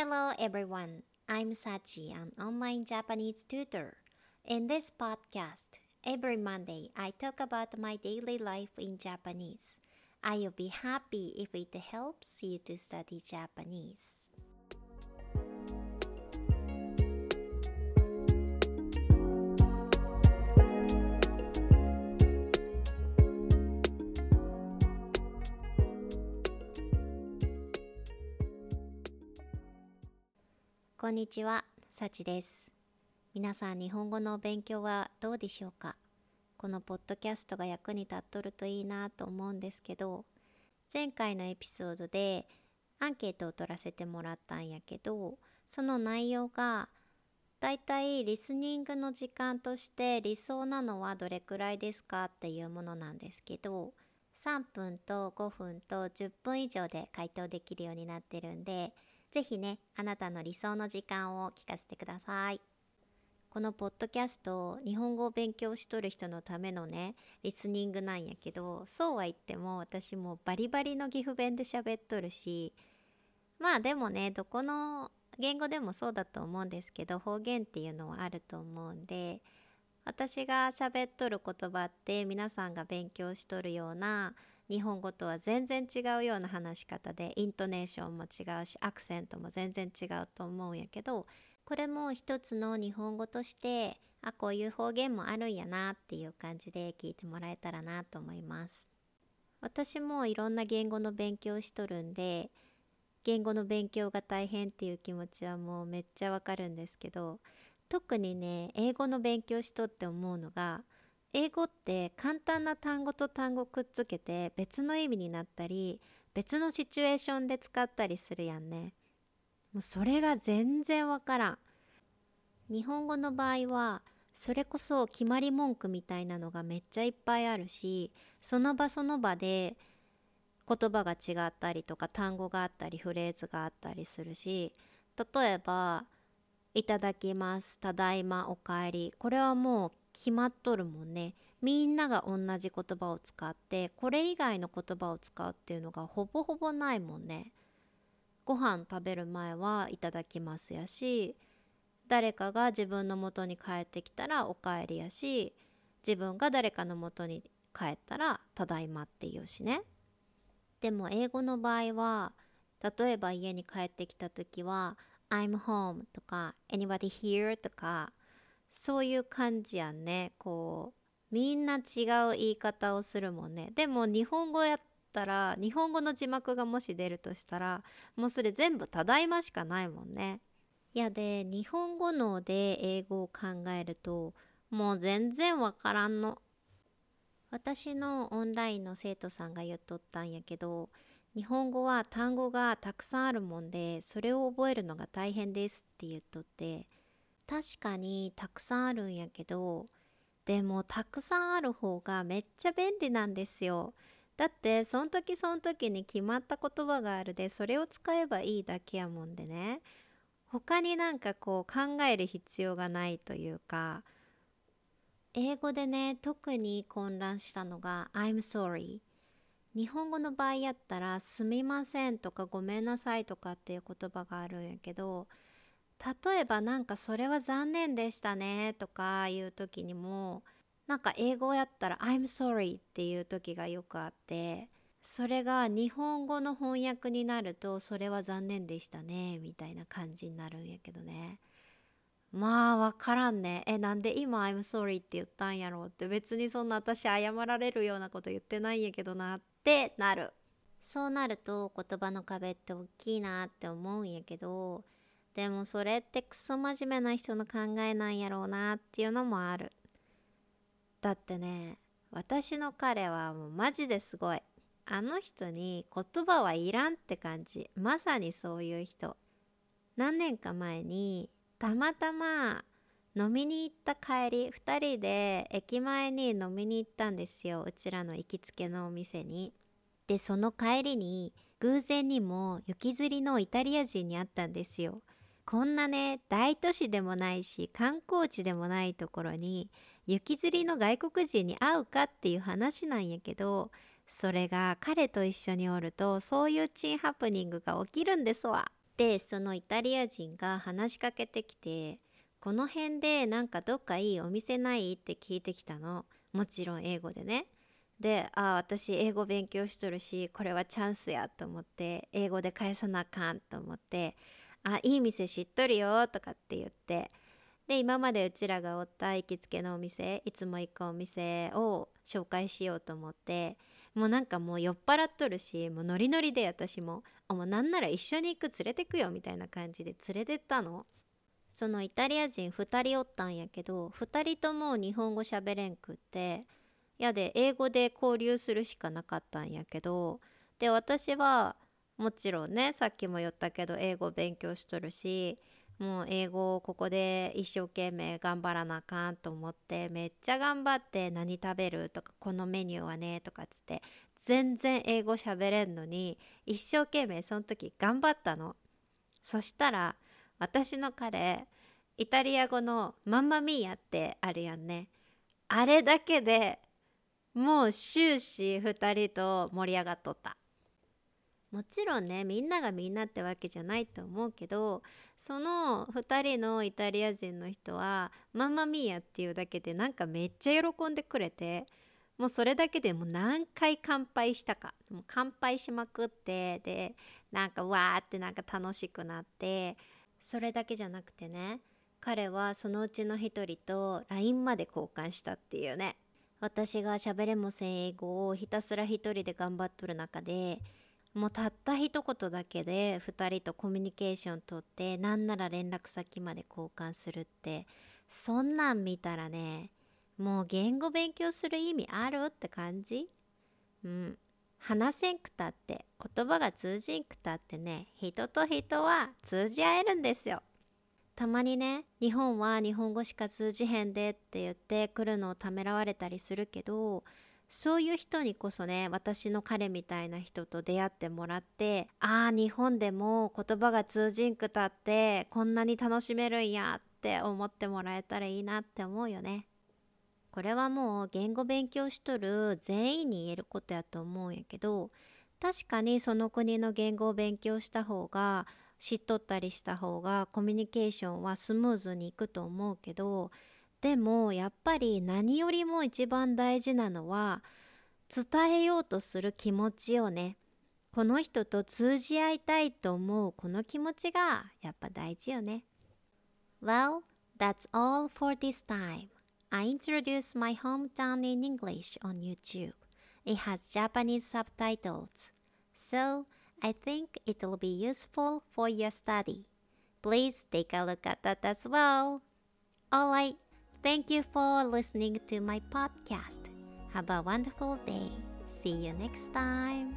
Hello everyone, I'm Sachi, an online Japanese tutor. In this podcast, every Monday I talk about my daily life in Japanese. I will be happy if it helps you to study Japanese. んにちは、さちです。皆さん、日本語の勉強はどうでしょうか？このポッドキャストが役に立っとるといいなと思うんですけど、前回のエピソードでアンケートを取らせてもらったんやけど、その内容が、だいたいリスニングの時間として理想なのはどれくらいですかっていうものなんですけど、3分と5分と10分以上で回答できるようになってるんで、ぜひね、あなたの理想の時間を聞かせてください。このポッドキャスト、日本語を勉強しとる人のためのね、リスニングなんやけど、そうは言っても私もバリバリの岐阜弁で喋っとるし、まあでもね、どこの言語でもそうだと思うんですけど、方言っていうのはあると思うんで、私が喋っとる言葉って皆さんが勉強しとるような日本語とは全然違うような話し方でイントネーションも違うしアクセントも全然違うと思うんやけどこれも一つの日本語としてあこういう方言もあるんやなっていう感じで聞いてもらえたらなと思います。私もいろんな言語の勉強しとるんで言語の勉強が大変っていう気持ちはもうめっちゃわかるんですけど特にね英語の勉強しとって思うのが英語って簡単な単語と単語くっつけて別の意味になったり別のシチュエーションで使ったりするやんね。もうそれが全然わからん。日本語の場合はそれこそ決まり文句みたいなのがめっちゃいっぱいあるしその場その場で言葉が違ったりとか単語があったりフレーズがあったりするし例えば「いただきます」「ただいま」「おかえり」これはもう決まっとるもんね。みんなが同じ言葉を使ってこれ以外の言葉を使うっていうのがほぼほぼないもんね。ご飯食べる前はいただきますやし誰かが自分の元に帰ってきたらおかえりやし自分が誰かの元に帰ったらただいまって言うしね。でも英語の場合は例えば家に帰ってきた時は I'm home とか anybody here とかそういう感じやんね。こうみんな違う言い方をするもんね。でも日本語やったら日本語の字幕がもし出るとしたらもうそれ全部「ただいま」しかないもんね。いやで日本語ので英語を考えるともう全然わからんの。私のオンラインの生徒さんが言っとったんやけど日本語は単語がたくさんあるもんでそれを覚えるのが大変ですって言っとって確かにたくさんあるんやけどでもたくさんある方がめっちゃ便利なんですよ。だってその時その時に決まった言葉があるでそれを使えばいいだけやもんでね。他になんかこう考える必要がないというか英語でね特に混乱したのが I'm sorry 日本語の場合やったらすみませんとかごめんなさいとかっていう言葉があるんやけど例えばなんかそれは残念でしたねとかいう時にもなんか英語やったら I'm sorry っていう時がよくあってそれが日本語の翻訳になるとそれは残念でしたねみたいな感じになるんやけどね。まあわからんね。えなんで今 I'm sorry って言ったんやろうって。別にそんな私謝られるようなこと言ってないんやけどなってなる。そうなると言葉の壁って大きいなって思うんやけどでもそれってクソ真面目な人の考えなんやろうなっていうのもある。だってね、私の彼はもうマジですごい。あの人に言葉はいらんって感じ。まさにそういう人。何年か前にたまたま飲みに行った帰り2人で駅前に飲みに行ったんですようちらの行きつけのお店に。でその帰りに偶然にも雪吊りのイタリア人に会ったんですよ。こんなね大都市でもないし観光地でもないところに雪吊りの外国人に会うかっていう話なんやけどそれが彼と一緒におるとそういうチンハプニングが起きるんですわ。でそのイタリア人が話しかけてきてこの辺でなんかどっかいいお店ない？って聞いてきたの。もちろん英語でね。でああ私英語勉強しとるしこれはチャンスやと思って英語で返さなあかんと思ってあいい店知っとるよとかって言ってで今までうちらがおった行きつけのお店いつも行くお店を紹介しようと思ってもうなんかもう酔っ払っとるしもうノリノリで私ももうなんなら一緒に行く連れてくよみたいな感じで連れてったの。そのイタリア人2人おったんやけど2人とも日本語喋れんくってやで英語で交流するしかなかったんやけどで私はもちろんねさっきも言ったけど英語勉強しとるしもう英語をここで一生懸命頑張らなあかんと思ってめっちゃ頑張って何食べるとかこのメニューはねとかっつって全然英語喋れんのに一生懸命その時頑張ったの。そしたら私の彼イタリア語の「マンマミーヤ」ってあるやんね。あれだけでもう終始2人と盛り上がっとった。もちろんねみんながみんなってわけじゃないと思うけどその2人のイタリア人の人は「ママミーヤ」っていうだけでなんかめっちゃ喜んでくれてもうそれだけでもう何回乾杯したかもう乾杯しまくってでなんかわーってなんか楽しくなってそれだけじゃなくてね彼はそのうちの一人と LINE まで交換したっていうね。私が喋れもせん英語をひたすら一人で頑張っとる中でもうたった一言だけで2人とコミュニケーション取ってなんなら連絡先まで交換するってそんなん見たらねもう言語勉強する意味あるって感じ？うん。話せんくたって言葉が通じんくたってね人と人は通じ合えるんですよ。たまにね日本は日本語しか通じへんでって言って来るのをためらわれたりするけどそういう人にこそね私の彼みたいな人と出会ってもらってああ日本でも言葉が通じんくたってこんなに楽しめるんやって思ってもらえたらいいなって思うよね。これはもう言語勉強しとる全員に言えることやと思うんやけど確かにその国の言語を勉強した方が知っとったりした方がコミュニケーションはスムーズにいくと思うけどでもやっぱり何よりも一番大事なのは伝えようとする気持ちをねこの人と通じ合いたいと思うこの気持ちがやっぱ大事よね。Well, that's all for this time. I introduced my hometown in English on YouTube. It has Japanese subtitles. So I think it will be useful for your study. Please take a look at that as well. Alright. Thank you for listening to my podcast. Have a wonderful day. See you next time.